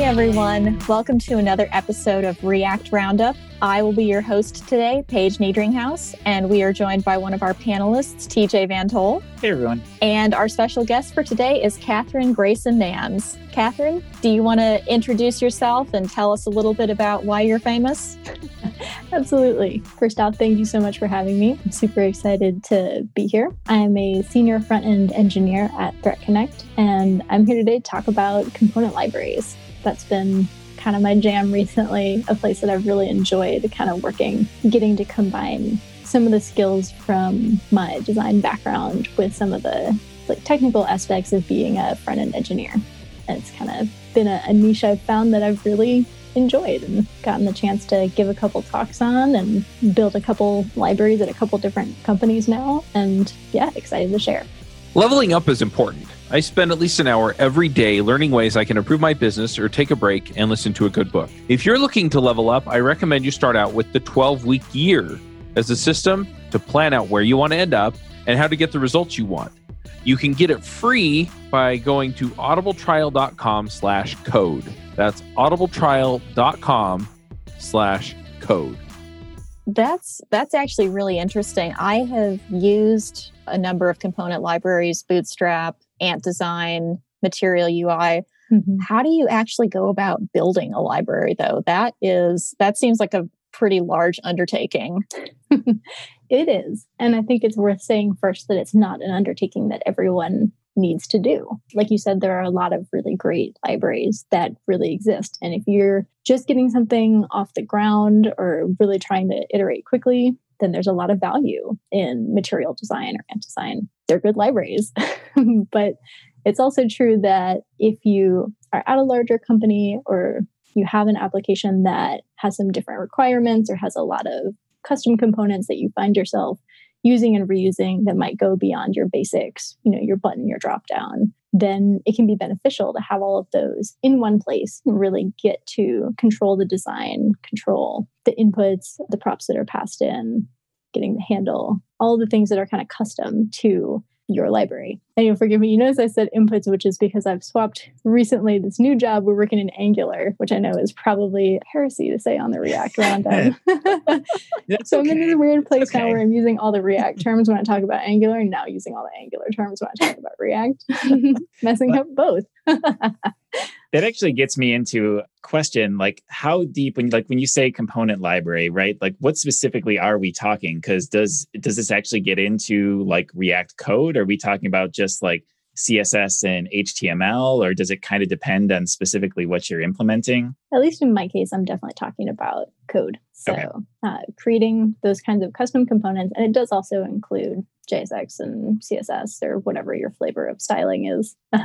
Hey everyone, welcome to another episode of React Roundup. I will be your host today, Paige Niedringhaus, and we are joined by one of our panelists, TJ VanToll. Hey everyone. And our special guest for today is Kathryn Grayson Nanz. Kathryn, do you want to introduce yourself and tell us a little bit about why you're famous? Absolutely. First off, thank you so much for having me. I'm super excited to be here. I'm a senior front end engineer at ThreatConnect, and I'm here today to talk about component libraries that's been kind of my jam recently, a place that I've really enjoyed kind of working, getting to combine some of the skills from my design background with some of the like technical aspects of being a front end engineer. And it's kind of been a, a niche I've found that I've really enjoyed and gotten the chance to give a couple talks on and build a couple libraries at a couple different companies now. And yeah, excited to share. Leveling up is important. I spend at least an hour every day learning ways I can improve my business or take a break and listen to a good book. If you're looking to level up, I recommend you start out with the 12 week year as a system to plan out where you want to end up and how to get the results you want. You can get it free by going to audibletrial.com slash code. That's audibletrial.com slash code. That's that's actually really interesting. I have used a number of component libraries, Bootstrap, Ant Design, Material UI. Mm-hmm. How do you actually go about building a library though? That is that seems like a pretty large undertaking. it is. And I think it's worth saying first that it's not an undertaking that everyone needs to do. Like you said, there are a lot of really great libraries that really exist. And if you're just getting something off the ground or really trying to iterate quickly, then there's a lot of value in material design or ant design. They're good libraries. but it's also true that if you are at a larger company or you have an application that has some different requirements or has a lot of custom components that you find yourself using and reusing that might go beyond your basics, you know, your button, your drop down, then it can be beneficial to have all of those in one place and really get to control the design, control the inputs, the props that are passed in, getting the handle, all the things that are kind of custom to your library. And you'll forgive me, you notice I said inputs, which is because I've swapped recently this new job. We're working in Angular, which I know is probably heresy to say on the React roundup. so I'm in this weird place okay. now where I'm using all the React terms when I talk about Angular and now using all the Angular terms when I talk about React, messing up both that actually gets me into question like how deep when like when you say component library right like what specifically are we talking? Because does does this actually get into like react code? Are we talking about just like css and html or does it kind of depend on specifically what you're implementing? At least in my case i'm definitely talking about code. So okay. uh, creating those kinds of custom components and it does also include JSX and CSS or whatever your flavor of styling is,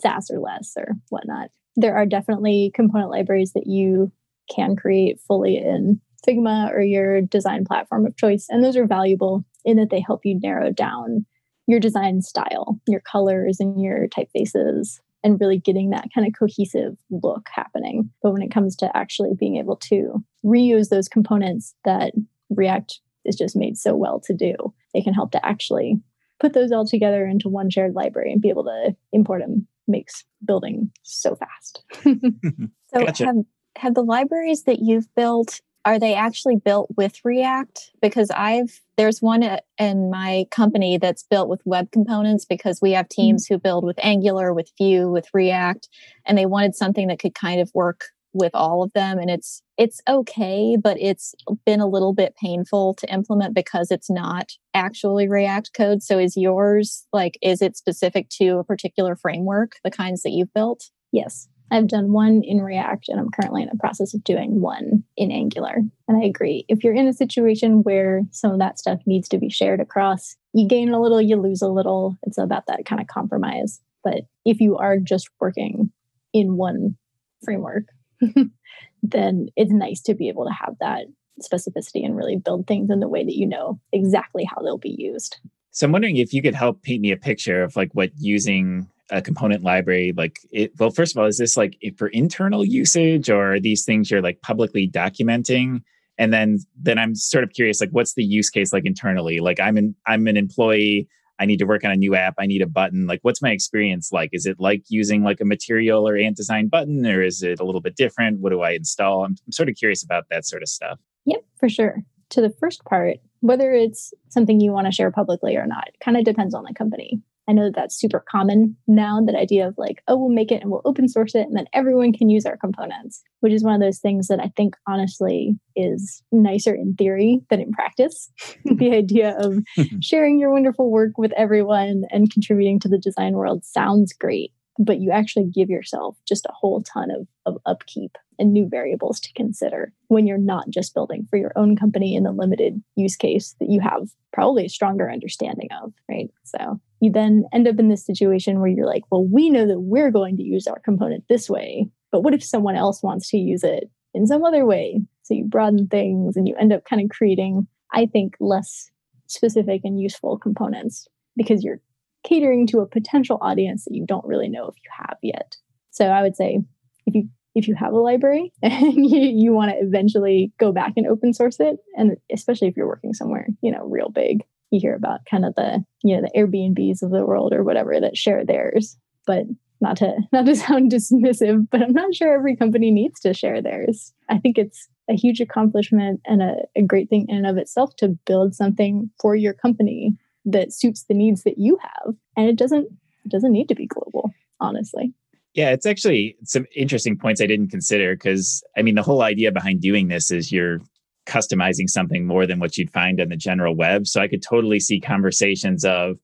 Sass or less or whatnot. There are definitely component libraries that you can create fully in Figma or your design platform of choice. And those are valuable in that they help you narrow down your design style, your colors, and your typefaces, and really getting that kind of cohesive look happening. But when it comes to actually being able to reuse those components that React is just made so well to do, they can help to actually put those all together into one shared library and be able to import them makes building so fast. so gotcha. have have the libraries that you've built are they actually built with React? Because I've there's one in my company that's built with web components because we have teams mm-hmm. who build with Angular, with Vue, with React, and they wanted something that could kind of work with all of them and it's it's okay but it's been a little bit painful to implement because it's not actually react code so is yours like is it specific to a particular framework the kinds that you've built yes I've done one in React and I'm currently in the process of doing one in Angular. And I agree. If you're in a situation where some of that stuff needs to be shared across, you gain a little, you lose a little. It's about that kind of compromise. But if you are just working in one framework, then it's nice to be able to have that specificity and really build things in the way that you know exactly how they'll be used. So I'm wondering if you could help paint me a picture of like what using a component library like it well first of all is this like for internal usage or are these things you're like publicly documenting and then then I'm sort of curious like what's the use case like internally like I'm an I'm an employee I need to work on a new app. I need a button. Like, what's my experience like? Is it like using like a material or ant design button, or is it a little bit different? What do I install? I'm, I'm sort of curious about that sort of stuff. Yep, for sure. To the first part, whether it's something you want to share publicly or not, kind of depends on the company. I know that that's super common now, that idea of like, oh, we'll make it and we'll open source it and then everyone can use our components, which is one of those things that I think honestly is nicer in theory than in practice. the idea of sharing your wonderful work with everyone and contributing to the design world sounds great but you actually give yourself just a whole ton of, of upkeep and new variables to consider when you're not just building for your own company in the limited use case that you have probably a stronger understanding of, right? So you then end up in this situation where you're like, well, we know that we're going to use our component this way, but what if someone else wants to use it in some other way? So you broaden things and you end up kind of creating, I think, less specific and useful components because you're catering to a potential audience that you don't really know if you have yet. So I would say if you if you have a library and you, you want to eventually go back and open source it, and especially if you're working somewhere, you know, real big, you hear about kind of the, you know, the Airbnbs of the world or whatever that share theirs. But not to not to sound dismissive, but I'm not sure every company needs to share theirs. I think it's a huge accomplishment and a, a great thing in and of itself to build something for your company that suits the needs that you have and it doesn't it doesn't need to be global honestly yeah it's actually some interesting points i didn't consider because i mean the whole idea behind doing this is you're customizing something more than what you'd find on the general web so i could totally see conversations of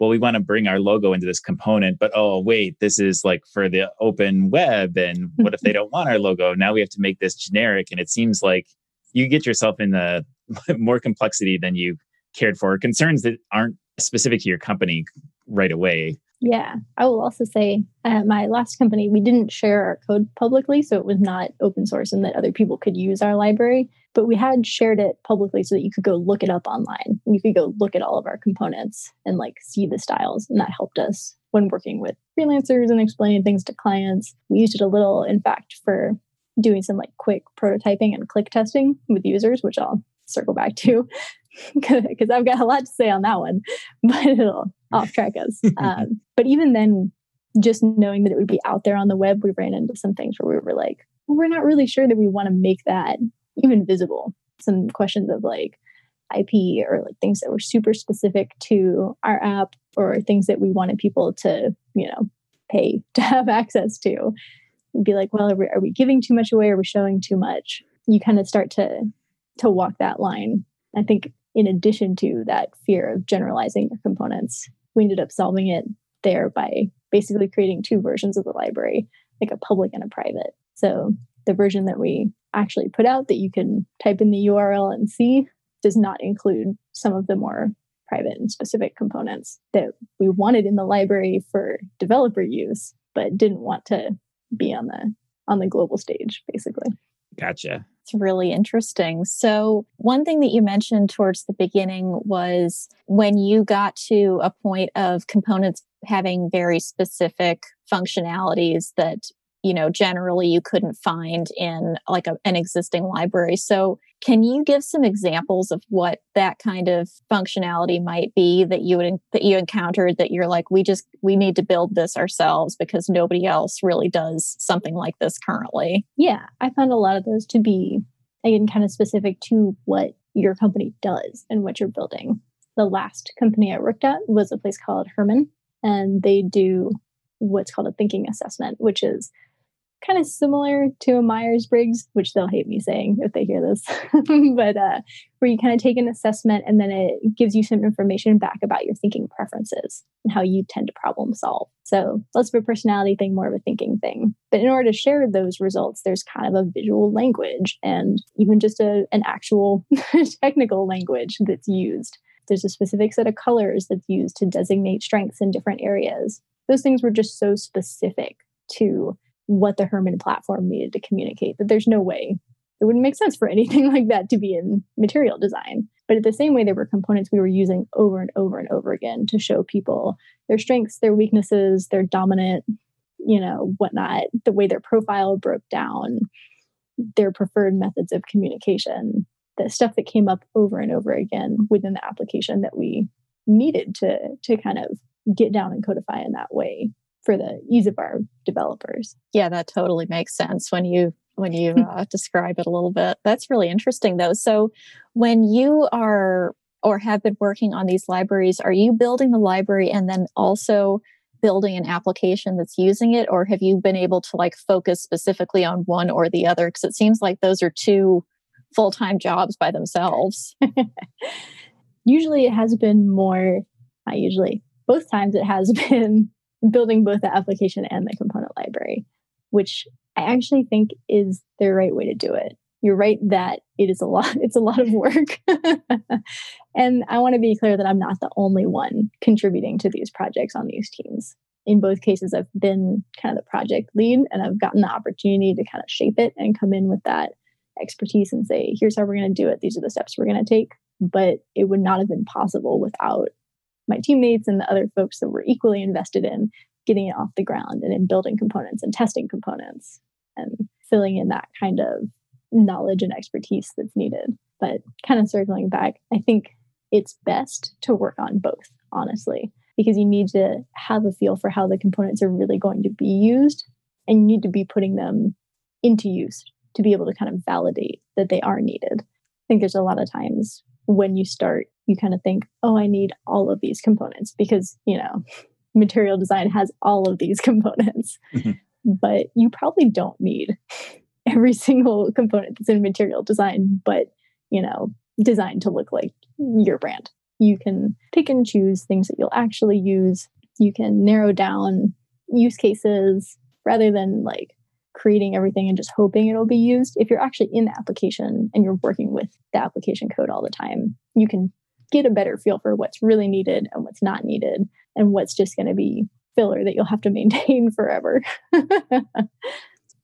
well we want to bring our logo into this component but oh wait this is like for the open web and what if they don't want our logo now we have to make this generic and it seems like you get yourself in the more complexity than you cared for, concerns that aren't specific to your company right away. Yeah, I will also say at my last company, we didn't share our code publicly, so it was not open source and that other people could use our library. But we had shared it publicly so that you could go look it up online. And you could go look at all of our components and like see the styles. And that helped us when working with freelancers and explaining things to clients. We used it a little, in fact, for doing some like quick prototyping and click testing with users, which I'll circle back to because I've got a lot to say on that one, but it'll off track us. Um, but even then, just knowing that it would be out there on the web, we ran into some things where we were like, we're not really sure that we want to make that even visible. Some questions of like IP or like things that were super specific to our app or things that we wanted people to, you know, pay to have access to. be like, well, are we, are we giving too much away? Are we showing too much? You kind of start to to walk that line. I think in addition to that fear of generalizing your components, we ended up solving it there by basically creating two versions of the library, like a public and a private. So the version that we actually put out that you can type in the URL and see does not include some of the more private and specific components that we wanted in the library for developer use, but didn't want to be on the on the global stage, basically. Gotcha. It's really interesting. So, one thing that you mentioned towards the beginning was when you got to a point of components having very specific functionalities that you know generally you couldn't find in like a, an existing library. So can you give some examples of what that kind of functionality might be that you would that you encountered that you're like we just we need to build this ourselves because nobody else really does something like this currently yeah i found a lot of those to be again kind of specific to what your company does and what you're building. The last company i worked at was a place called Herrmann and they do what's called a thinking assessment which is kind of similar to a Myers Briggs, which they'll hate me saying if they hear this, but uh, where you kind of take an assessment and then it gives you some information back about your thinking preferences and how you tend to problem solve. So less of a personality thing, more of a thinking thing. But in order to share those results, there's kind of a visual language and even just a, an actual technical language that's used. There's a specific set of colors that's used to designate strengths in different areas. Those things were just so specific to what the Herrmann platform needed to communicate, that there's no way it wouldn't make sense for anything like that to be in material design. But at the same way, there were components we were using over and over and over again to show people their strengths, their weaknesses, their dominant, you know, whatnot, the way their profile broke down, their preferred methods of communication, the stuff that came up over and over again within the application that we needed to to kind of get down and codify in that way for the ease of our developers. Yeah, that totally makes sense when you when you uh, describe it a little bit. That's really interesting though. So when you are or have been working on these libraries, are you building the library and then also building an application that's using it or have you been able to like focus specifically on one or the other because it seems like those are two full-time jobs by themselves usually it has been more not usually both times it has been building both the application and the component library which i actually think is the right way to do it. You're right that it is a lot it's a lot of work. And i want to be clear that i'm not the only one contributing to these projects on these teams. In both cases i've been kind of the project lead and i've gotten the opportunity to kind of shape it and come in with that expertise and say here's how we're going to do it. These are the steps we're going to take. But it would not have been possible without my teammates and the other folks that were equally invested in getting it off the ground and in building components and testing components and filling in that kind of knowledge and expertise that's needed. But kind of circling back, I think it's best to work on both, honestly, because you need to have a feel for how the components are really going to be used and you need to be putting them into use to be able to kind of validate that they are needed. I think there's a lot of times when you start, you kind of think, oh, I need all of these components because, you know, material design has all of these components. Mm-hmm. But you probably don't need every single component that's in material design, but you know, designed to look like your brand. You can pick and choose things that you'll actually use. You can narrow down use cases rather than like creating everything and just hoping it'll be used. If you're actually in the application and you're working with the application code all the time, you can get a better feel for what's really needed and what's not needed and what's just going to be filler that you'll have to maintain forever.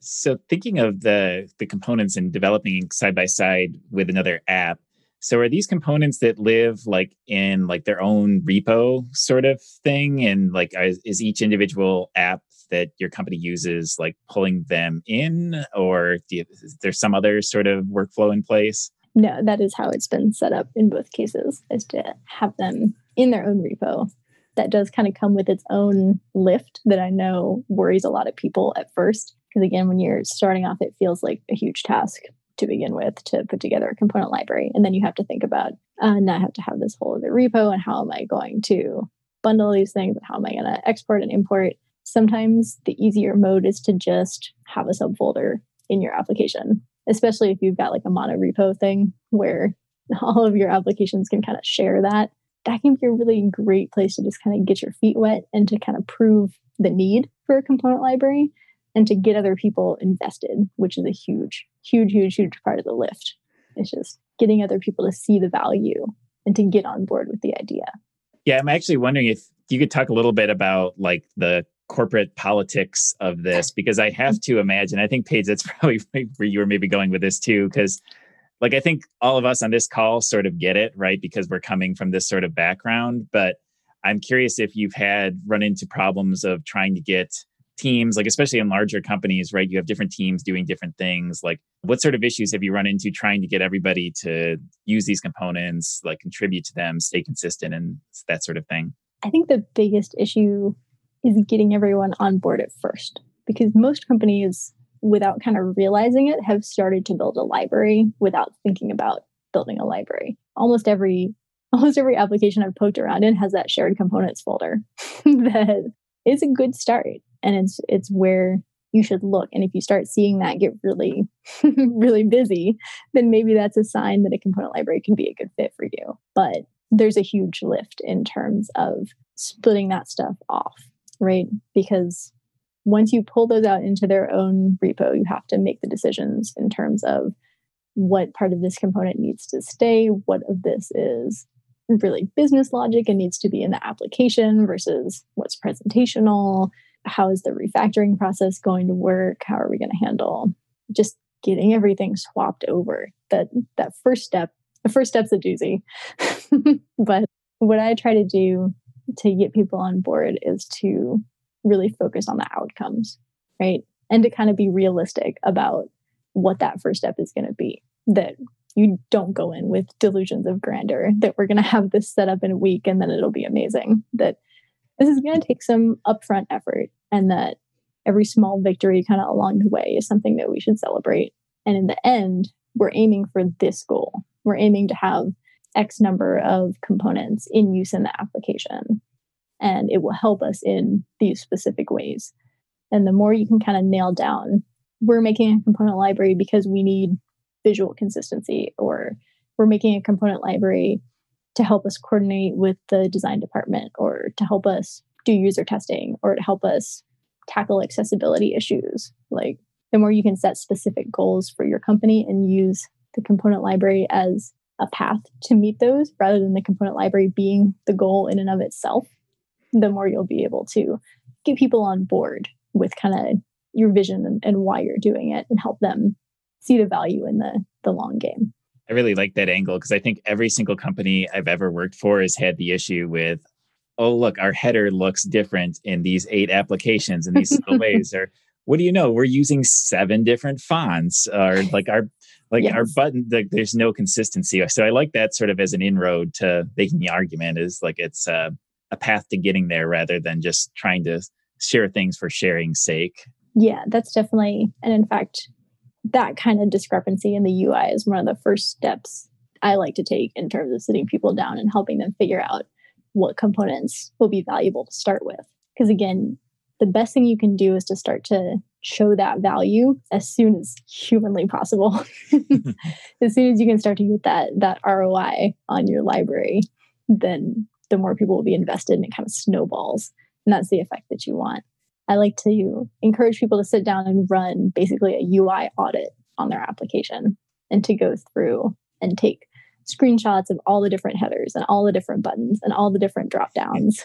so thinking of the the components and developing side by side with another app so are these components that live like in like their own repo sort of thing? And like is each individual app that your company uses like pulling them in? Or you, is there some other sort of workflow in place no that is how it's been set up in both cases is to have them in their own repo that does kind of come with its own lift that i know worries a lot of people at first because again, when you're starting off, it feels like a huge task to begin with to put together a component library. And then you have to think about, uh, now I have to have this whole other repo and how am I going to bundle these things and how am I going to export and import. Sometimes the easier mode is to just have a subfolder in your application, especially if you've got like a mono repo thing where all of your applications can kind of share that. That can be a really great place to just kind of get your feet wet and to kind of prove the need for a component library and to get other people invested, which is a huge, huge, huge, huge part of the lift. It's just getting other people to see the value and to get on board with the idea. Yeah, I'm actually wondering if you could talk a little bit about like the corporate politics of this because I have to imagine. I think Paige, that's probably where you were maybe going with this too, because like I think all of us on this call sort of get it, right? Because we're coming from this sort of background. But I'm curious if you've had run into problems of trying to get teams like especially in larger companies right you have different teams doing different things like what sort of issues have you run into trying to get everybody to use these components like contribute to them stay consistent and that sort of thing i think the biggest issue is getting everyone on board at first because most companies without kind of realizing it have started to build a library without thinking about building a library. Almost every almost every application i've poked around in has that shared components folder that is a good start. And it's it's where you should look. And if you start seeing that get really really busy then maybe that's a sign that a component library can be a good fit for you. But there's a huge lift in terms of splitting that stuff off right because once you pull those out into their own repo you have to make the decisions in terms of what part of this component needs to stay what of this is really business logic and needs to be in the application versus what's presentational how is the refactoring process going to work? How are we going to handle just getting everything swapped over? That that first step, the first step's a doozy. but what I try to do to get people on board is to really focus on the outcomes, right? And to kind of be realistic about what that first step is going to be. That you don't go in with delusions of grandeur that we're going to have this set up in a week and then it'll be amazing. That this is going to take some upfront effort and that every small victory kind of along the way is something that we should celebrate. And in the end, we're aiming for this goal. We're aiming to have X number of components in use in the application. And it will help us in these specific ways. And the more you can kind of nail down, we're making a component library because we need visual consistency, or we're making a component library to help us coordinate with the design department, or to help us do user testing, or to help us tackle accessibility issues. Like the more you can set specific goals for your company and use the component library as a path to meet those rather than the component library being the goal in and of itself, the more you'll be able to get people on board with kind of your vision and, and why you're doing it and help them see the value in the the long game. I really like that angle because I think every single company I've ever worked for has had the issue with, oh look, our header looks different in these eight applications in these ways, or what do you know? We're using seven different fonts, or like our like yes. our button. Like there's no consistency. So I like that sort of as an inroad to making the argument is like it's uh, a path to getting there rather than just trying to share things for sharing's sake. Yeah, that's definitely, and in fact, that kind of discrepancy in the UI is one of the first steps I like to take in terms of sitting people down and helping them figure out what components will be valuable to start with. Because again, the best thing you can do is to start to show that value as soon as humanly possible. as soon as you can start to get that that ROI on your library, then the more people will be invested and it kind of snowballs. And that's the effect that you want. I like to encourage people to sit down and run basically a UI audit on their application and to go through and take screenshots of all the different headers and all the different buttons and all the different drop downs.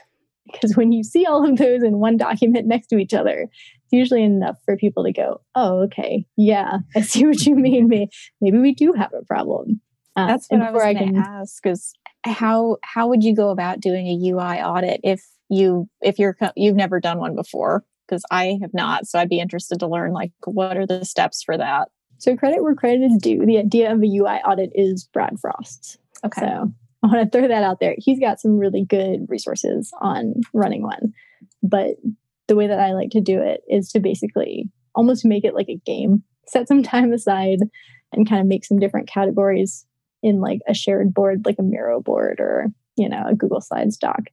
Because when you see all of those in one document next to each other, it's usually enough for people to go, oh, okay, yeah, I see what you mean. Maybe we do have a problem. Uh, That's what I was going to ask is how how would you go about doing a UI audit if you if you're you've never done one before because I have not. So I'd be interested to learn like what are the steps for that. So credit where credit is due. The idea of a UI audit is Brad Frost's. Okay. So I want to throw that out there. He's got some really good resources on running one. But the way that I like to do it is to basically almost make it like a game. Set some time aside and kind of make some different categories in like a shared board, like a Miro board or, you know, a Google Slides doc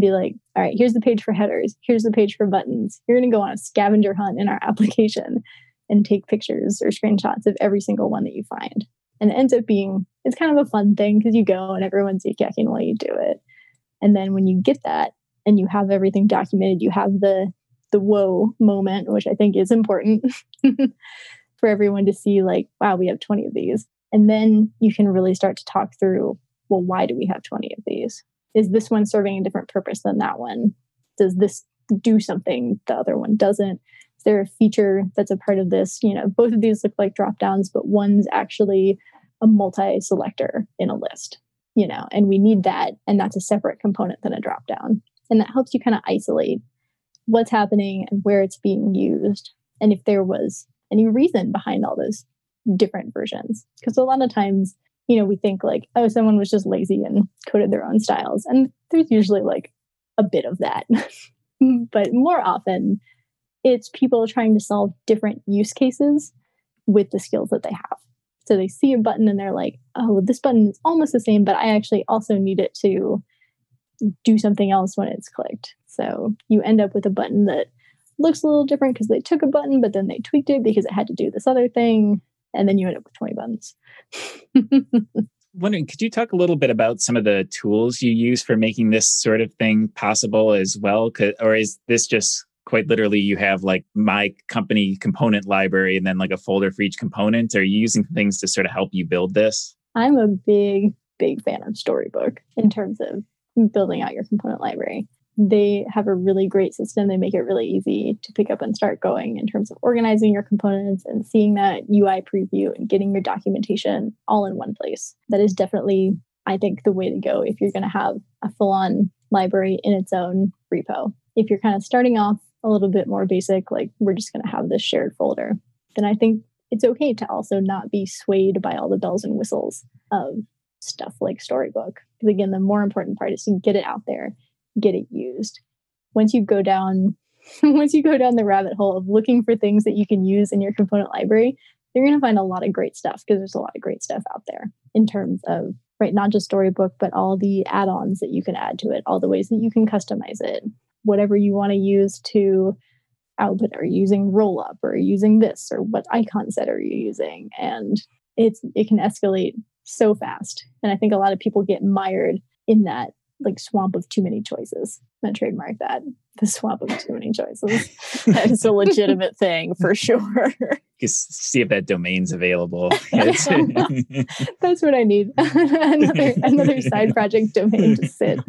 be like, all right, here's the page for headers, here's the page for buttons. You're going to go on a scavenger hunt in our application and take pictures or screenshots of every single one that you find. And it ends up being, it's kind of a fun thing because you go and everyone's yakking while you do it. And then when you get that and you have everything documented, you have the the whoa moment, which I think is important for everyone to see, like, wow, we have 20 of these. And then you can really start to talk through, well, why do we have 20 of these? is this one serving a different purpose than that one? Does this do something the other one doesn't? Is there a feature that's a part of this? You know, both of these look like drop downs, but one's actually a multi selector in a list, you know, and we need that. And that's a separate component than a drop down. And that helps you kind of isolate what's happening and where it's being used. And if there was any reason behind all those different versions. Because a lot of times you know, we think like, oh, someone was just lazy and coded their own styles. And there's usually like a bit of that. but more often, it's people trying to solve different use cases with the skills that they have. So they see a button and they're like, oh, this button is almost the same, but I actually also need it to do something else when it's clicked. So you end up with a button that looks a little different because they took a button, but then they tweaked it because it had to do this other thing and then you end up with 20 buttons. Wondering, could you talk a little bit about some of the tools you use for making this sort of thing possible as well? Or is this just quite literally you have like my company component library and then like a folder for each component? Are you using things to sort of help you build this? I'm a big, big fan of Storybook in terms of building out your component library they have a really great system. They make it really easy to pick up and start going in terms of organizing your components and seeing that UI preview and getting your documentation all in one place. That is definitely, I think, the way to go if you're going to have a full on library in its own repo. If you're kind of starting off a little bit more basic, like we're just going to have this shared folder, then I think it's okay to also not be swayed by all the bells and whistles of stuff like Storybook. Because again, the more important part is to get it out there, get it used. Once you go down, once you go down the rabbit hole of looking for things that you can use in your component library, you're going to find a lot of great stuff because there's a lot of great stuff out there in terms of right not just storybook but all the add-ons that you can add to it all the ways that you can customize it whatever you want to use to output are you using Rollup or using this or what icon set are you using and it's it can escalate so fast and i think a lot of people get mired in that like swamp of too many choices. I'm gonna trademark that. The swamp of too many choices. that is a legitimate thing for sure. Just see if that domain's available. That's what I need. another another side project domain to sit.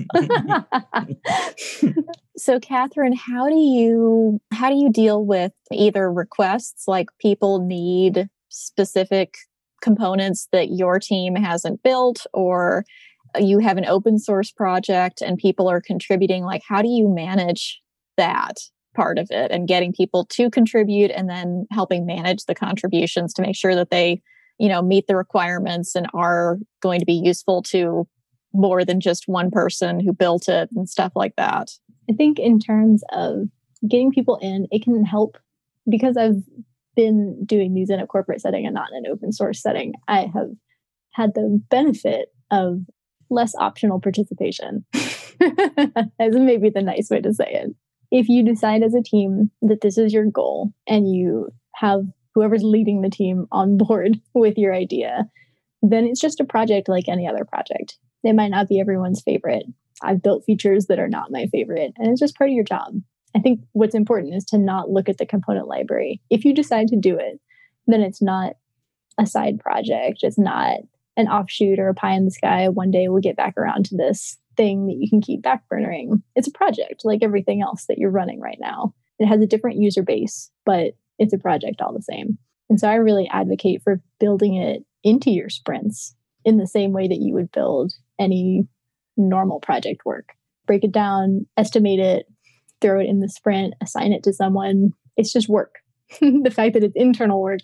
so Kathryn, how do you how do you deal with either requests like people need specific components that your team hasn't built or you have an open source project and people are contributing like how do you manage that part of it and getting people to contribute and then helping manage the contributions to make sure that they you know meet the requirements and are going to be useful to more than just one person who built it and stuff like that? I think in terms of getting people in it can help. Because i've been doing these in a corporate setting and not in an open source setting i have had the benefit of less optional participation. As maybe the nice way to say it. If you decide as a team that this is your goal and you have whoever's leading the team on board with your idea, then it's just a project like any other project. It might not be everyone's favorite. I've built features that are not my favorite, and it's just part of your job. I think what's important is to not look at the component library. If you decide to do it, then it's not a side project. It's not an offshoot or a pie in the sky. One day we'll get back around to this thing that you can keep backburnering. It's a project like everything else that you're running right now. It has a different user base, but it's a project all the same. And so I really advocate for building it into your sprints in the same way that you would build any normal project work. Break it down, estimate it, throw it in the sprint, assign it to someone. It's just work. the fact that it's internal work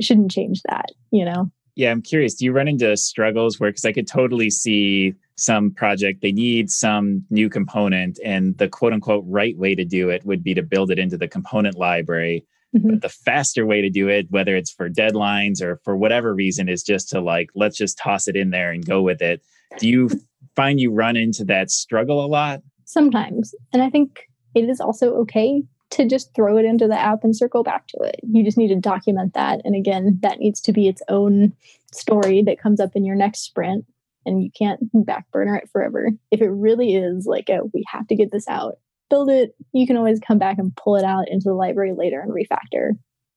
shouldn't change that, you know? Yeah, I'm curious. Do you run into struggles where, because I could totally see some project, they need some new component, and the quote unquote right way to do it would be to build it into the component library. Mm-hmm. But the faster way to do it, whether it's for deadlines or for whatever reason, is just to like, let's just toss it in there and go with it. Do you find you run into that struggle a lot? Sometimes. And I think it is also okay to just throw it into the app and circle back to it. You just need to document that. And again, that needs to be its own story that comes up in your next sprint. And you can't backburner it forever. If it really is like a, we have to get this out, build it. You can always come back and pull it out into the library later and refactor.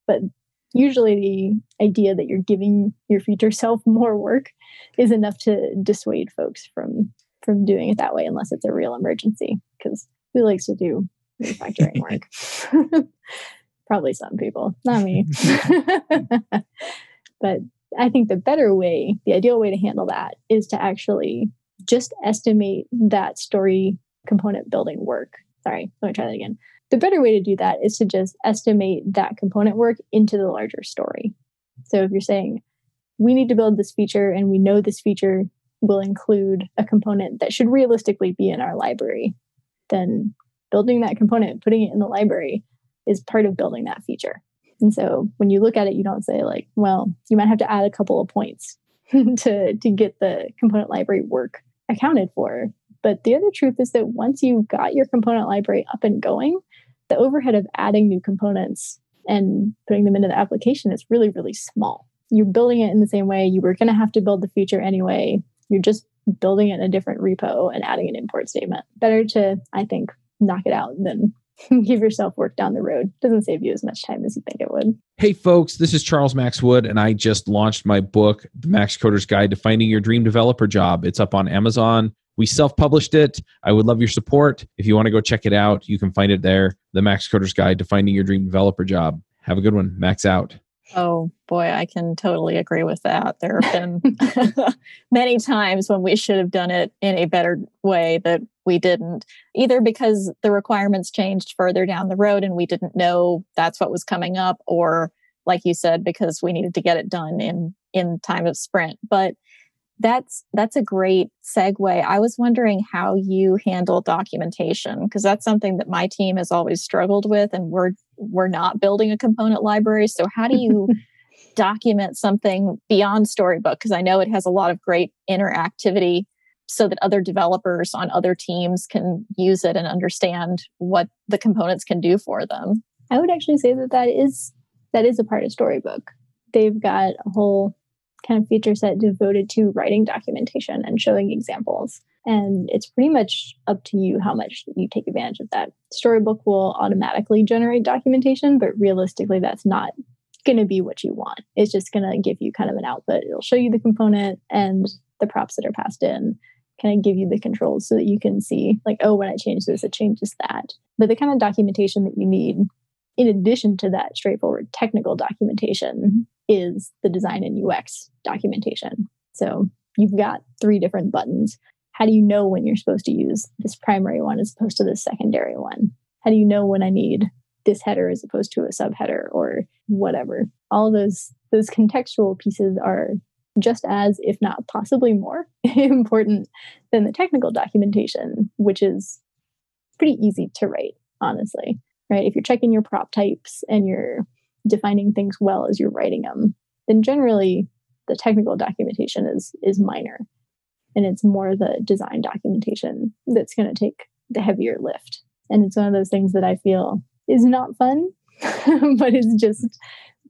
But usually the idea that you're giving your future self more work is enough to dissuade folks from from doing it that way unless it's a real emergency because who likes to do manufacturing work. Probably some people, not me. but I think the better way, the ideal way to handle that is to actually just estimate that story component building work. Sorry, let me try that again. The better way to do that is to just estimate that component work into the larger story. So if you're saying, we need to build this feature and we know this feature will include a component that should realistically be in our library, then building that component, putting it in the library is part of building that feature. And so when you look at it, you don't say like, well, you might have to add a couple of points to to get the component library work accounted for. But the other truth is that once you've got your component library up and going, the overhead of adding new components and putting them into the application is really, really small. You're building it in the same way you were going to have to build the feature anyway. You're just building it in a different repo and adding an import statement. Better to, I think, knock it out and then give yourself work down the road. Doesn't save you as much time as you think it would. Hey, folks, this is Charles Max Wood, and I just launched my book, The Max Coder's Guide to Finding Your Dream Developer Job. It's up on Amazon. We self published it. I would love your support. If you want to go check it out, you can find it there The Max Coder's Guide to Finding Your Dream Developer Job. Have a good one. Max out. Oh boy, I can totally agree with that. There have been many times when we should have done it in a better way that we didn't, either because the requirements changed further down the road and we didn't know that's what was coming up, or like you said, because we needed to get it done in in time of sprint. But that's that's a great segue. I was wondering how you handle documentation because that's something that my team has always struggled with, and we're we're not building a component library. So how do you document something beyond Storybook? Because I know it has a lot of great interactivity so that other developers on other teams can use it and understand what the components can do for them. I would actually say that that is that is a part of Storybook. They've got a whole kind of feature set devoted to writing documentation and showing examples. And it's pretty much up to you how much you take advantage of that. Storybook will automatically generate documentation, but realistically, that's not going to be what you want. It's just going to give you kind of an output. It'll show you the component and the props that are passed in, kind of give you the controls so that you can see, like, oh, when I change this, it changes that. But the kind of documentation that you need, in addition to that straightforward technical documentation, is the design and UX documentation. So you've got three different buttons. How do you know when you're supposed to use this primary one as opposed to this secondary one? How do you know when I need this header as opposed to a subheader or whatever? All those those contextual pieces are just as, if not possibly more, important than the technical documentation, which is pretty easy to write, honestly. Right? If you're checking your prop types and you're defining things well as you're writing them, then generally the technical documentation is is minor. And it's more the design documentation that's going to take the heavier lift. And it's one of those things that I feel is not fun, but is just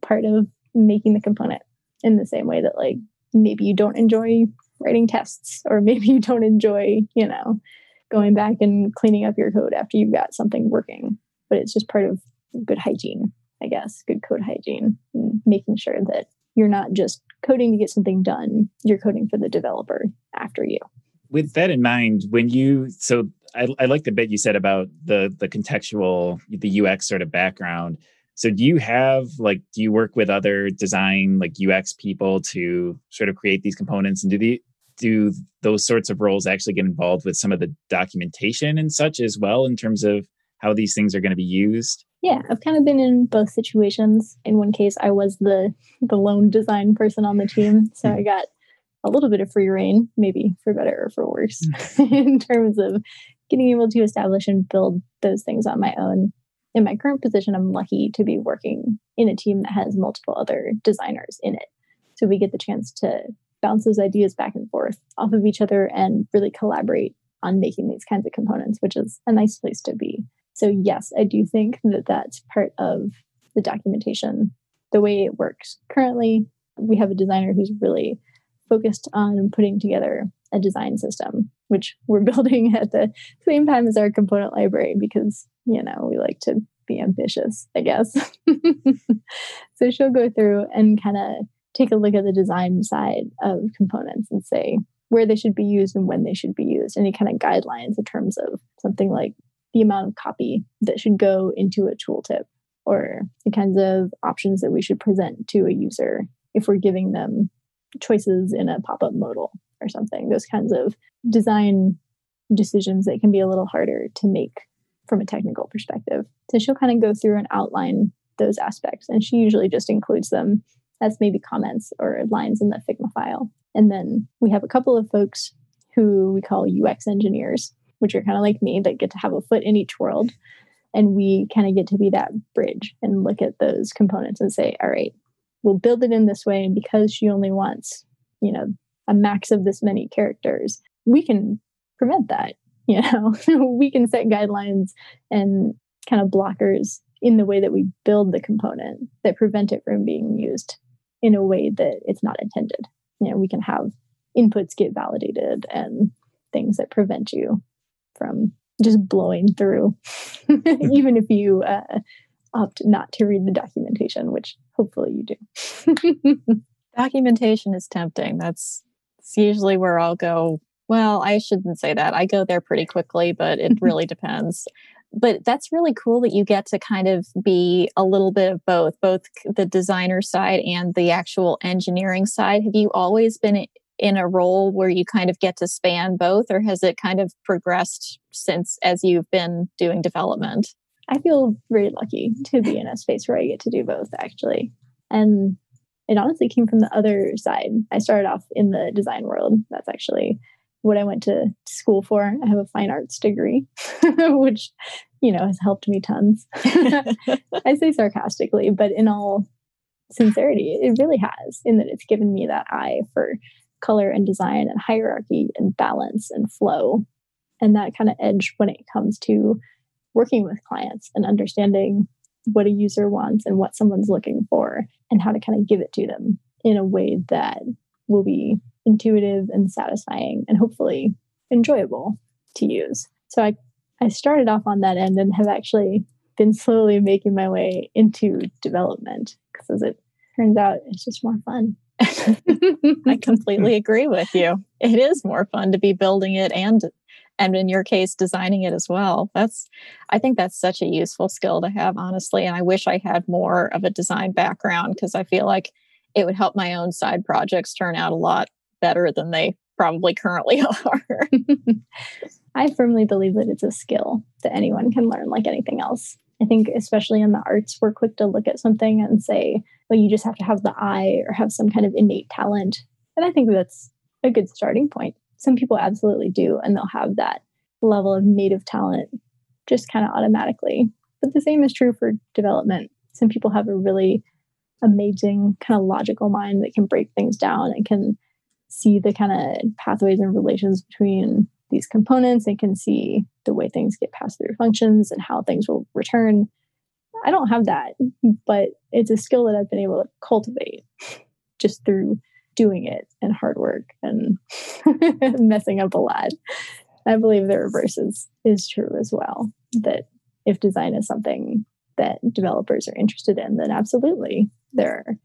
part of making the component in the same way that like maybe you don't enjoy writing tests or maybe you don't enjoy, you know, going back and cleaning up your code after you've got something working. But it's just part of good hygiene I guess, good code hygiene, making sure that you're not just coding to get something done, you're coding for the developer after you. With that in mind, when you so I, I like the bit you said about the the contextual, the UX sort of background. So do you have like do you work with other design like UX people to sort of create these components and do the do those sorts of roles actually get involved with some of the documentation and such as well in terms of how these things are going to be used? Yeah, I've kind of been in both situations. In one case, I was the the lone design person on the team, so I hmm. got a little bit of free reign, maybe for better or for worse, hmm. in terms of getting able to establish and build those things on my own. In my current position, I'm lucky to be working in a team that has multiple other designers in it. So we get the chance to bounce those ideas back and forth off of each other and really collaborate on making these kinds of components, which is a nice place to be. So, yes, I do think that that's part of the documentation, the way it works. Currently, we have a designer who's really focused on putting together a design system, which we're building at the same time as our component library because, you know, we like to be ambitious, I guess. so she'll go through and kind of take a look at the design side of components and say where they should be used and when they should be used, any kind of guidelines in terms of something like the amount of copy that should go into a tooltip or the kinds of options that we should present to a user if we're giving them choices in a pop-up modal or something. Those kinds of design decisions that can be a little harder to make from a technical perspective. So she'll kind of go through and outline those aspects and she usually just includes them as maybe comments or lines in the figma file. And then we have a couple of folks who we call ux engineers which are kind of like me that get to have a foot in each world. And we kind of get to be that bridge and look at those components and say, all right, we'll build it in this way. And because she only wants, you know, a max of this many characters, we can prevent that. You know, we can set guidelines and kind of blockers in the way that we build the component that prevent it from being used in a way that it's not intended. You know, we can have inputs get validated and things that prevent you from just blowing through, even if you uh, opt not to read the documentation, which hopefully you do. documentation is tempting. That's, that's usually where I'll go. Well, I shouldn't say that. I go there pretty quickly, but it really depends. But that's really cool that you get to kind of be a little bit of both, both the designer side and the actual engineering side. Have you always been in a role where you kind of get to span both, or has it kind of progressed since as you've been doing development? I feel very lucky to be in a space where I get to do both, actually. And it honestly came from the other side. I started off in the design world. That's actually what I went to school for. I have a fine arts degree, which, you know, has helped me tons. I say sarcastically, but in all sincerity, it really has, in that it's given me that eye for color and design and hierarchy and balance and flow and that kind of edge when it comes to working with clients and understanding what a user wants and what someone's looking for and how to kind of give it to them in a way that will be intuitive and satisfying and hopefully enjoyable to use. So I I started off on that end and have actually been slowly making my way into development because as it turns out it's just more fun. I completely agree with you. It is more fun to be building it and and in your case designing it as well. That's i think that's such a useful skill to have honestly and i wish i had more of a design background because i feel like it would help my own side projects turn out a lot better than they probably currently are. I firmly believe that it's a skill that anyone can learn like anything else i think especially in the arts we're quick to look at something and say well you just have to have the eye or have some kind of innate talent and i think that's a good starting point some people absolutely do, and they'll have that level of native talent just kind of automatically. But the same is true for development. Some people have a really amazing kind of logical mind that can break things down and can see the kind of pathways and relations between these components and can see the way things get passed through functions and how things will return. I don't have that, but it's a skill that I've been able to cultivate just through doing it and hard work and messing up a lot. I believe the reverse is, is true as well. That if design is something that developers are interested in, then absolutely there are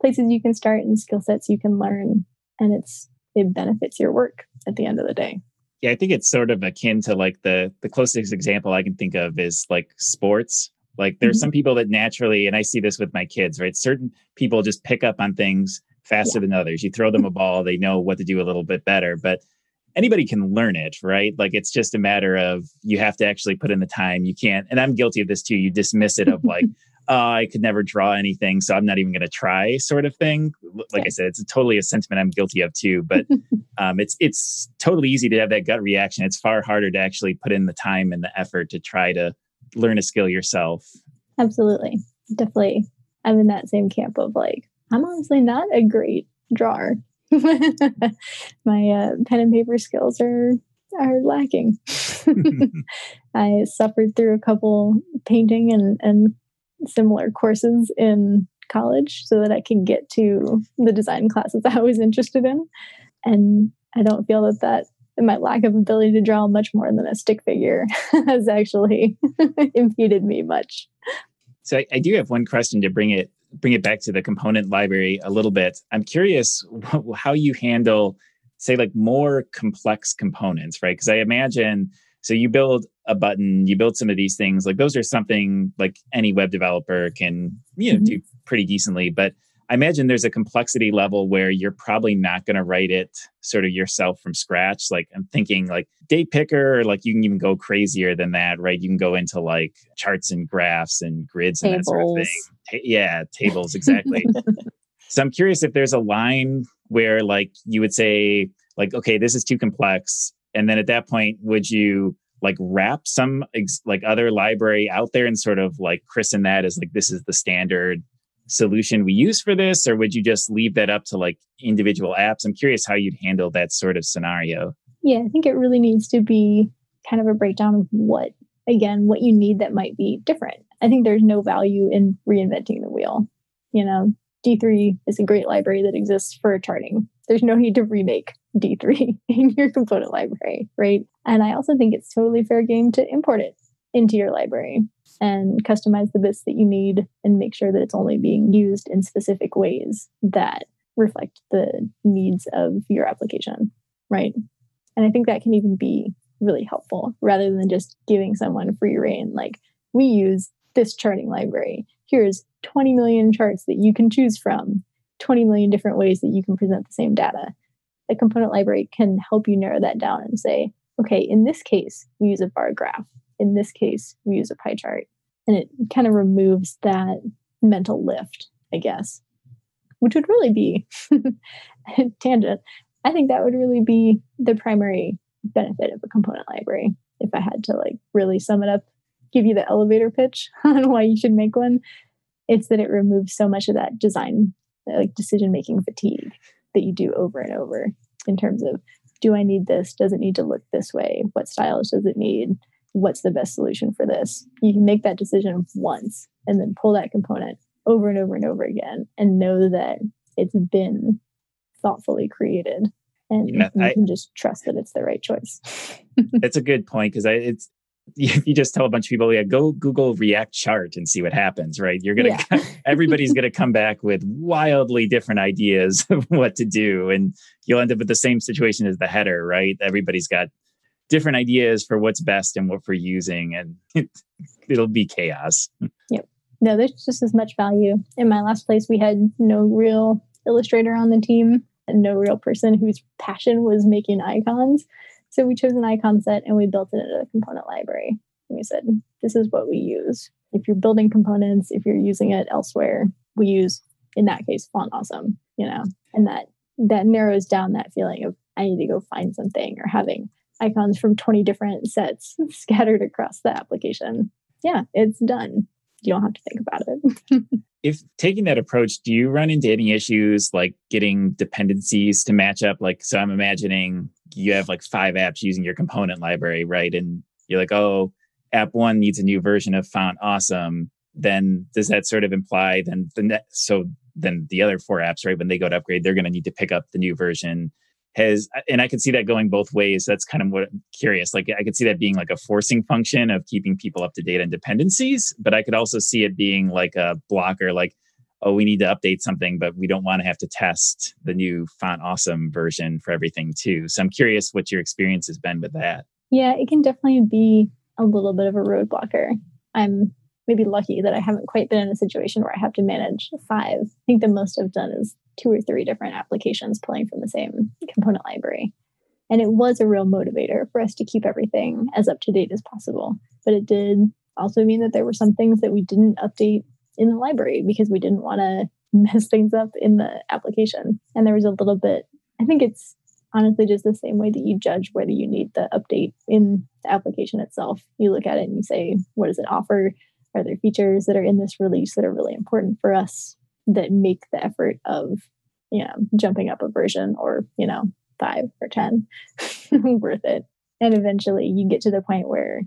places you can start and skill sets you can learn, and it's it benefits your work at the end of the day. Yeah, I think it's sort of akin to like the the closest example I can think of is like sports. Like there's mm-hmm. some people that naturally, and I see this with my kids, right? Certain people just pick up on things faster yeah. than others. You throw them a ball, they know what to do a little bit better, but anybody can learn it, right? Like it's just a matter of you have to actually put in the time. You can't, and I'm guilty of this too. You dismiss it of like, oh, I could never draw anything, so I'm not even going to try, sort of thing. Like yeah. I said, it's totally a sentiment I'm guilty of too. But um, it's it's totally easy to have that gut reaction. It's far harder to actually put in the time and the effort to try to learn a skill yourself. Absolutely, definitely. I'm in that same camp of like, I'm honestly not a great drawer. My uh, pen and paper skills are are lacking. I suffered through a couple painting and, and similar courses in college so that I can get to the design classes I was interested in. And I don't feel that that my lack of ability to draw much more than a stick figure has actually impeded me much. So I, I, do have one question to bring it bring it back to the component library a little bit. I'm curious how you handle, say, like more complex components, right? Because I imagine so you build a button, you build some of these things, like those are something like any web developer can, you know, mm-hmm. do pretty decently. But I imagine there's a complexity level where you're probably not going to write it sort of yourself from scratch. Like I'm thinking like date picker, or like you can even go crazier than that, right? You can go into like charts and graphs and grids tables. and that sort of thing. Ta- yeah, tables, exactly. so I'm curious if there's a line where like you would say, like, okay, this is too complex. And then at that point, would you like wrap some ex- like other library out there and sort of like christen that as like this is the standard solution we use for this? Or would you just leave that up to like individual apps? I'm curious how you'd handle that sort of scenario. Yeah i think it really needs to be kind of a breakdown of what again what you need that might be different. I think there's no value in reinventing the wheel. You know d3 is a great library that exists for charting. There's no need to remake d3 in your component library right and i also think it's totally fair game to import it into your library and customize the bits that you need and make sure that it's only being used in specific ways that reflect the needs of your application, right? And I think that can even be really helpful rather than just giving someone free reign. Like, we use this charting library. Here's 20 million charts that you can choose from, 20 million different ways that you can present the same data. The component library can help you narrow that down and say, okay, in this case, we use a bar graph in this case, we use a pie chart. And it kind of removes that mental lift, I guess, which would really be tangent. I think that would really be the primary benefit of a component library. If I had to like really sum it up, give you the elevator pitch on why you should make one, it's that it removes so much of that design, like decision making fatigue that you do over and over in terms of do I need this? Does it need to look this way? What styles does it need? What's the best solution for this? You can make that decision once and then pull that component over and over and over again and know that it's been thoughtfully created and yeah, you I, can just trust that it's the right choice. that's a good point because it's if you just tell a bunch of people, yeah, go Google React chart and see what happens, right? You're gonna yeah. everybody's gonna come back with wildly different ideas of what to do, and you'll end up with the same situation as the header, right? Everybody's got different ideas for what's best and what we're using, and it, it'll be chaos. Yep. No, there's just as much value. In my last place, we had no real illustrator on the team and no real person whose passion was making icons. So we chose an icon set and we built it into the component library. And we said, this is what we use. If you're building components, if you're using it elsewhere, we use, in that case, font awesome, you know, and that that narrows down that feeling of I need to go find something or having icons from 20 different sets scattered across the application. Yeah, it's done. You don't have to think about it. if taking that approach, do you run into any issues like getting dependencies to match up? Like, so I'm imagining you have like five apps using your component library, right? And you're like, oh, app one needs a new version of font awesome. Then does that sort of imply then the net, so then the other four apps, right, when they go to upgrade, they're going to need to pick up the new version. Has and I could see that going both ways. That's kind of what I'm curious. Like I could see that being like a forcing function of keeping people up to date on dependencies, but I could also see it being like a blocker, like oh, we need to update something, but we don't want to have to test the new font awesome version for everything too. So I'm curious what your experience has been with that. Yeah, it can definitely be a little bit of a roadblocker. I'm maybe lucky that I haven't quite been in a situation where I have to manage five. I think the most I've done is two or three different applications pulling from the same component library. And it was a real motivator for us to keep everything as up to date as possible. But it did also mean that there were some things that we didn't update in the library because we didn't want to mess things up in the application. And there was a little bit, I think it's honestly just the same way that you judge whether you need the update in the application itself. You look at it and you say, what does it offer? Are there features that are in this release that are really important for us that make the effort of, you know, jumping up a version or, you know, five or 10 worth it? And eventually you get to the point where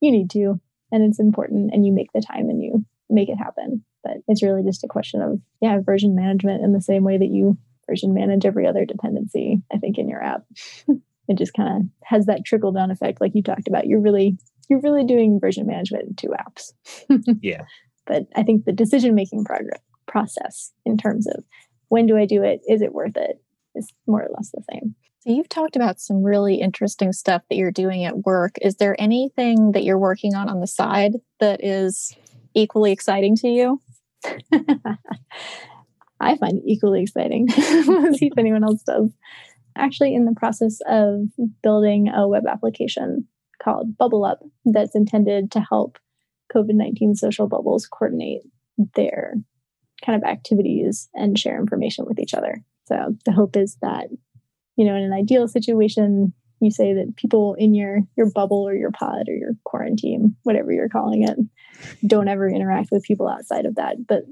you need to and it's important and you make the time and you make it happen. But it's really just a question of, yeah, version management in the same way that you version manage every other dependency, I think, in your app. it just kind of has that trickle down effect, like you talked about. You're really, you're really doing version management in two apps. yeah. But I think the decision making progress process in terms of when do I do it? Is it worth it? Is more or less the same. So you've talked about some really interesting stuff that you're doing at work. Is there anything that you're working on on the side that is equally exciting to you? I find it equally exciting. Let's see if anyone else does. Actually, in the process of building a web application called BubbleUp that's intended to help COVID 19 social bubbles coordinate their kind of activities and share information with each other. So the hope is that, you know, in an ideal situation, you say that people in your your bubble or your pod or your quarantine whatever you're calling it don't ever interact with people outside of that but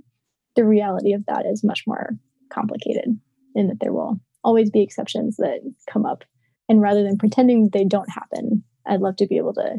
the reality of that is much more complicated in that there will always be exceptions that come up and rather than pretending they don't happen i'd love to be able to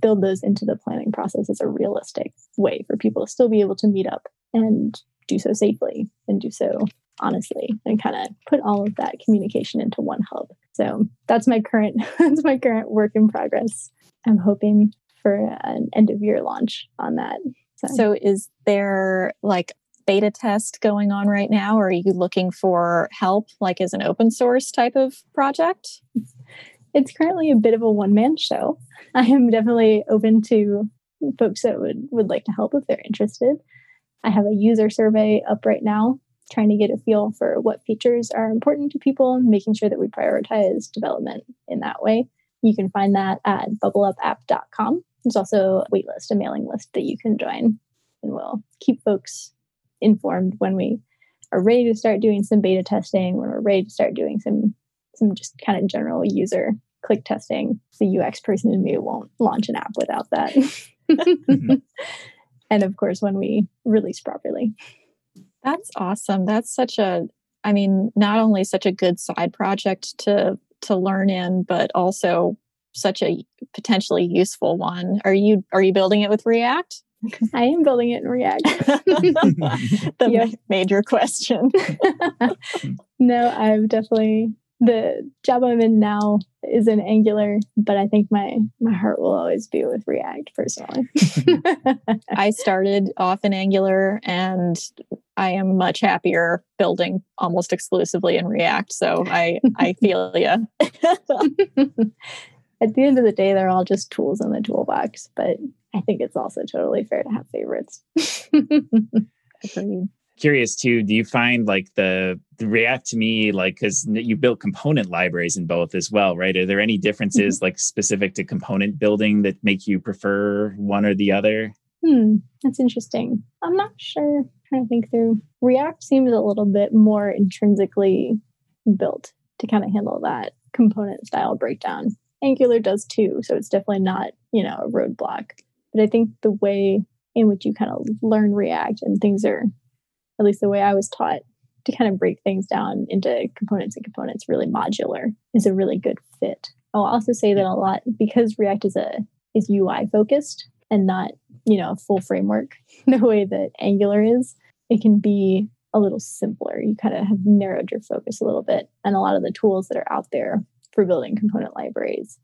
build those into the planning process as a realistic way for people to still be able to meet up and do so safely and do so honestly and kind of put all of that communication into one hub. So that's my current that's my current work in progress. I'm hoping for an end of year launch on that. So. so is there like beta test going on right now? Or are you looking for help like as an open source type of project? It's currently a bit of a one man show. I am definitely open to folks that would would like to help if they're interested i have a user survey up right now trying to get a feel for what features are important to people, making sure that we prioritize development in that way. You can find that at bubbleupapp.com. There's also a waitlist, a mailing list that you can join, and we'll keep folks informed when we are ready to start doing some beta testing, when we're ready to start doing some some just kind of general user click testing, the UX person in me won't launch an app without that. and of course, when we release properly. That's awesome. That's such a I mean, not only such a good side project to to learn in, but also such a potentially useful one. Are you are you building it with React? I am building it in React. the yeah. major question. no, I've definitely the job I'm in now is in Angular, but I think my my heart will always be with React personally. I started off in Angular and I am much happier building almost exclusively in React. So I I feel you. At the end of the day, they're all just tools in the toolbox, but I think it's also totally fair to have favorites. Curious too, do you find like the, the React to me, like, because you built component libraries in both as well, right? Are there any differences mm-hmm. like specific to component building that make you prefer one or the other? Hmm, that's interesting. I'm not sure. I'm trying to think through. React seems a little bit more intrinsically built to kind of handle that component style breakdown. Angular does too, so it's definitely not, you know, a roadblock. But I think the way in which you kind of learn React and things are, at least the way I was taught, to kind of break things down into components and components really modular is a really good fit. I'll also say that a lot because React is a is UI focused and not, you know, a full framework the way that Angular is, it can be a little simpler. You kind of have narrowed your focus a little bit. And a lot of the tools that are out there for building component libraries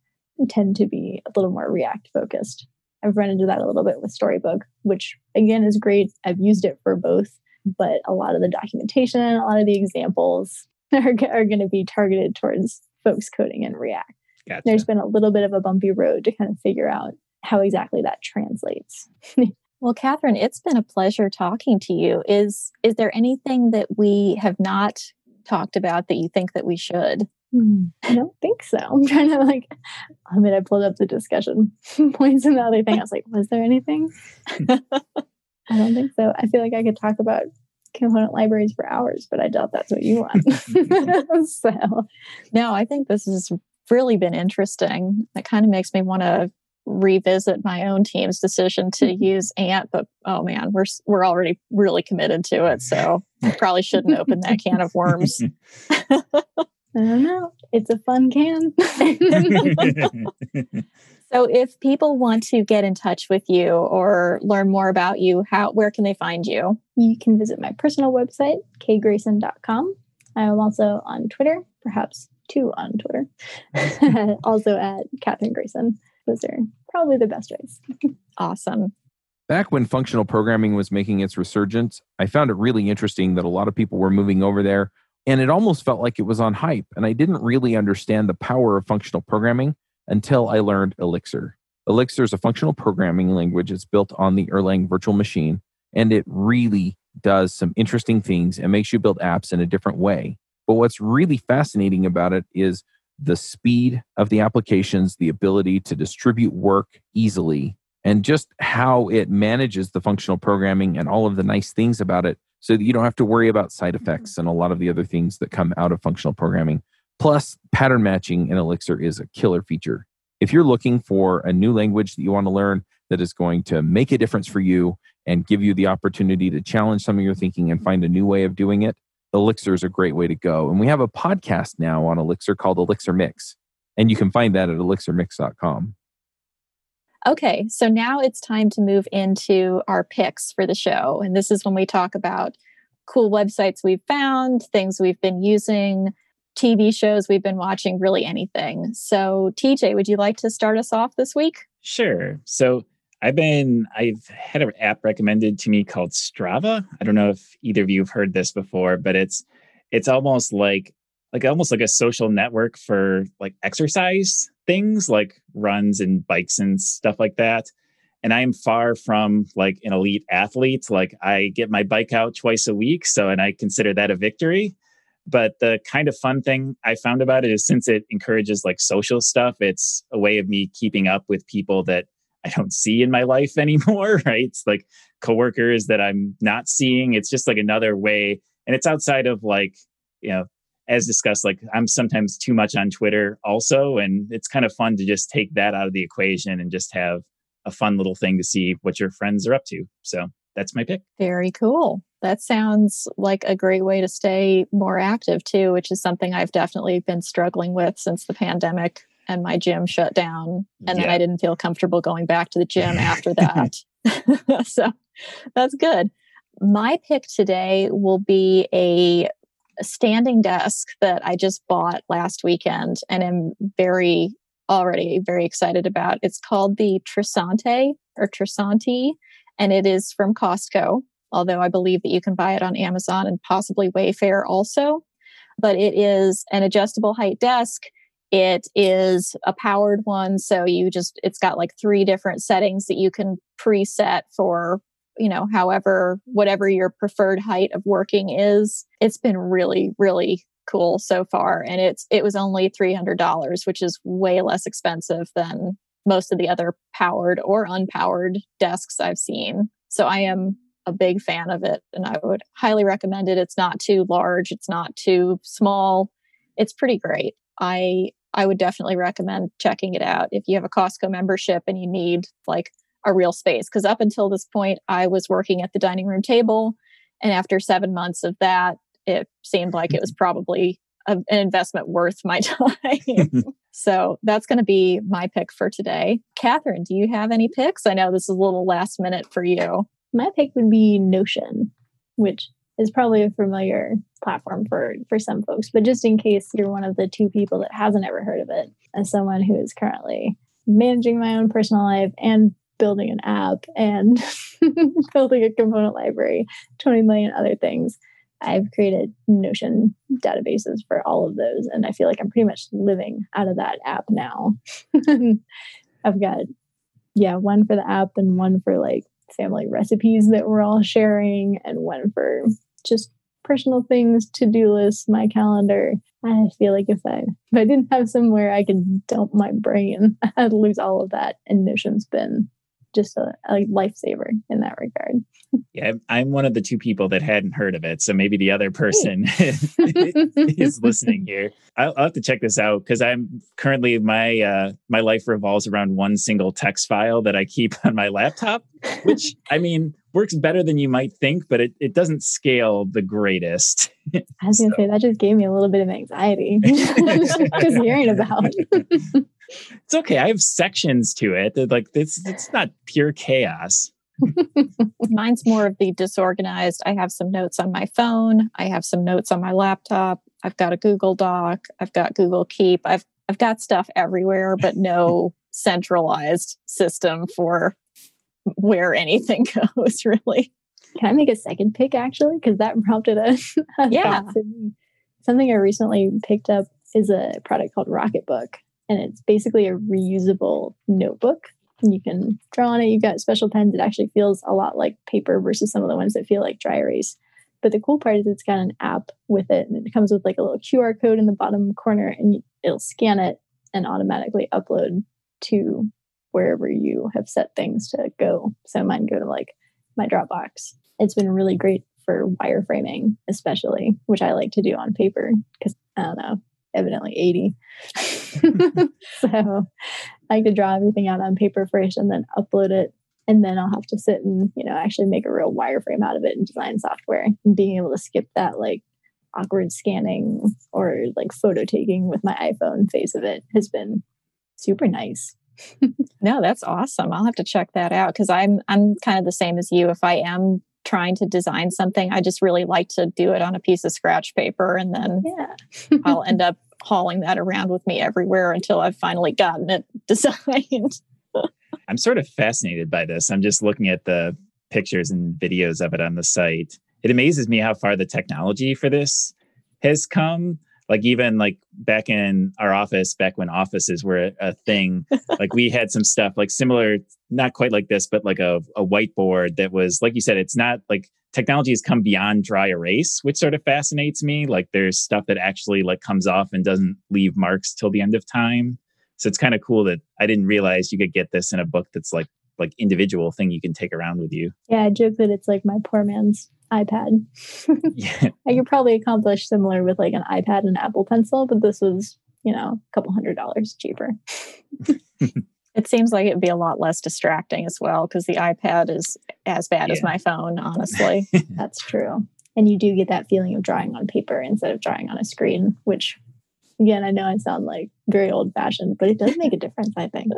tend to be a little more React focused. I've run into that a little bit with Storybook, which again is great. I've used it for both, but a lot of the documentation, a lot of the examples are, are going to be targeted towards folks coding in React. Gotcha. There's been a little bit of a bumpy road to kind of figure out how exactly that translates. well, Kathryn, it's been a pleasure talking to you. Is is there anything that we have not talked about that you think that we should? Hmm, I don't think so. I'm trying to like, I mean, I pulled up the discussion points and the other thing. I was like, was there anything? I don't think so. I feel like I could talk about component libraries for hours, but I doubt that's what you want. so, no, I think this has really been interesting. It kind of makes me want to revisit my own team's decision to mm-hmm. use Ant, but oh man, we're we're already really committed to it, so I probably shouldn't open that can of worms. I don't know. It's a fun can. so if people want to get in touch with you or learn more about you, how where can they find you? You can visit my personal website, kgrayson.com. I am also on Twitter, perhaps two on Twitter. also at Kathryn Grayson. Those are probably the best ways. awesome. Back when functional programming was making its resurgence, I found it really interesting that a lot of people were moving over there and it almost felt like it was on hype. And I didn't really understand the power of functional programming until I learned Elixir. Elixir is a functional programming language. It's built on the Erlang virtual machine, and it really does some interesting things and makes you build apps in a different way. But what's really fascinating about it is the speed of the applications, the ability to distribute work easily, and just how it manages the functional programming and all of the nice things about it so that you don't have to worry about side mm-hmm. effects and a lot of the other things that come out of functional programming. Plus, pattern matching in Elixir is a killer feature. If you're looking for a new language that you want to learn that is going to make a difference for you and give you the opportunity to challenge some of your thinking and find a new way of doing it, Elixir is a great way to go. And we have a podcast now on Elixir called Elixir Mix, and you can find that at elixirmix.com. Okay, so now it's time to move into our picks for the show. And this is when we talk about cool websites we've found, things we've been using, TV shows we've been watching, really anything. So, TJ, would you like to start us off this week? Sure. So, I've been, I've had an app recommended to me called Strava. I don't know if either of you have heard this before, but it's, it's almost like, like almost like a social network for like exercise things like runs and bikes and stuff like that. And I am far from like an elite athlete. Like I get my bike out twice a week. So, and I consider that a victory. But the kind of fun thing I found about it is since it encourages like social stuff, it's a way of me keeping up with people that I don't see in my life anymore, right? It's like coworkers that I'm not seeing. It's just like another way And it's outside of like, you know, as discussed, like I'm sometimes too much on Twitter also. And it's kind of fun to just take that out of the equation and just have a fun little thing to see what your friends are up to. So that's my pick. Very cool. That sounds like a great way to stay more active too, which is something I've definitely been struggling with since the pandemic and my gym shut down. And yeah. then I didn't feel comfortable going back to the gym after that. so that's good. My pick today will be a standing desk that I just bought last weekend and am very already very excited about. It's called the Trisante or Tresanti, and it is from Costco, although I believe that you can buy it on Amazon and possibly Wayfair also. But it is an adjustable height desk. It is a powered one. So you just, it's got like three different settings that you can preset for you know, however, whatever your preferred height of working is. It's been really, really cool so far. And it's, it was only $300, which is way less expensive than most of the other powered or unpowered desks I've seen. So I am a big fan of it and I would highly recommend it. It's not too large, it's not too small. It's pretty great. I I would definitely recommend checking it out if you have a Costco membership and you need like a real space. Because up until this point, I was working at the dining room table. And after seven months of that, it seemed like it was mm-hmm. probably a, an investment worth my time. so that's going to be my pick for today. Kathryn, do you have any picks? I know this is a little last minute for you. My pick would be Notion, which is probably a familiar platform for for some folks but just in case you're one of the two people that hasn't ever heard of it as someone who is currently managing my own personal life and building an app and building a component library, 20 million other things. I've created Notion databases for all of those. And I feel like I'm pretty much living out of that app now. I've got, yeah, one for the app and one for like family recipes that we're all sharing, and one for just personal things, to do lists, my calendar. I feel like if I if I didn't have somewhere I could dump my brain, I'd lose all of that. And Notion's been just a, a lifesaver in that regard. Yeah, I'm one of the two people that hadn't heard of it, so maybe the other person is listening here. I'll, I'll, have to check this out because I'm currently my uh, my life revolves around one single text file that I keep on my laptop, which I mean works better than you might think, but it, it doesn't scale the greatest. I was gonna say that just gave me a little bit of anxiety just hearing about it's okay. I have sections to it. They're like it's it's not pure chaos. Mine's more of the disorganized. I have some notes on my phone. I have some notes on my laptop. I've got a Google Doc. I've got Google Keep. I've I've got stuff everywhere, but no centralized system for where anything goes. Really. Can I make a second pick actually? Because that prompted a, a yeah. Something I recently picked up is a product called Rocketbook and it's basically a reusable notebook. You can draw on it. You've got special pens. It actually feels a lot like paper versus some of the ones that feel like dry erase. But the cool part is it's got an app with it, and it comes with like a little QR code in the bottom corner, and it'll scan it and automatically upload to wherever you have set things to go. So mine go to like my Dropbox. It's been really great for wireframing, especially, which I like to do on paper because I don't know, evidently 80. so I could draw everything out on paper first and then upload it. And then I'll have to sit and, you know, actually make a real wireframe out of it in design software and being able to skip that like awkward scanning or like photo taking with my iPhone phase of it has been super nice. No, that's awesome. I'll have to check that out because I'm I'm kind of the same as you. If I am trying to design something, I just really like to do it on a piece of scratch paper and then yeah. I'll end up hauling that around with me everywhere until I've finally gotten it designed. I'm sort of fascinated by this. I'm just looking at the pictures and videos of it on the site. It amazes me how far the technology for this has come like even like back in our office back when offices were a thing like we had some stuff like similar not quite like this but like a, a whiteboard that was like you said it's not like technology has come beyond dry erase which sort of fascinates me. Like there's stuff that actually like comes off and doesn't leave marks till the end of time. So it's kind of cool that i didn't realize you could get this in a book that's like like individual thing you can take around with you. Yeah i joke that it's like my poor man's iPad. yeah. I could probably accomplish similar with like an iPad and Apple Pencil, but this was, you know, a couple hundred dollars cheaper. it seems like it'd be a lot less distracting as well because the iPad is as bad yeah. as my phone, honestly. That's true. And you do get that feeling of drawing on paper instead of drawing on a screen, which again, I know I sound like very old fashioned, but it does make a difference, I think.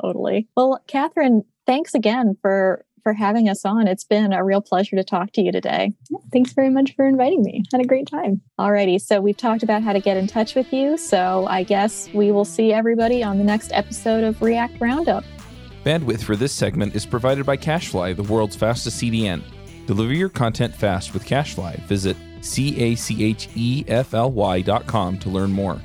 totally. Well, Kathryn, thanks again for for having us on. It's been a real pleasure to talk to you today. thanks very much for inviting me. Had a great time. Alrighty, so we've talked about how to get in touch with you. So I guess we will see everybody on the next episode of React Round Up. Bandwidth for this segment is provided by CacheFly, the world's fastest CDN. Deliver your content fast with CacheFly. Visit C A C H E F L Y dot com to learn more.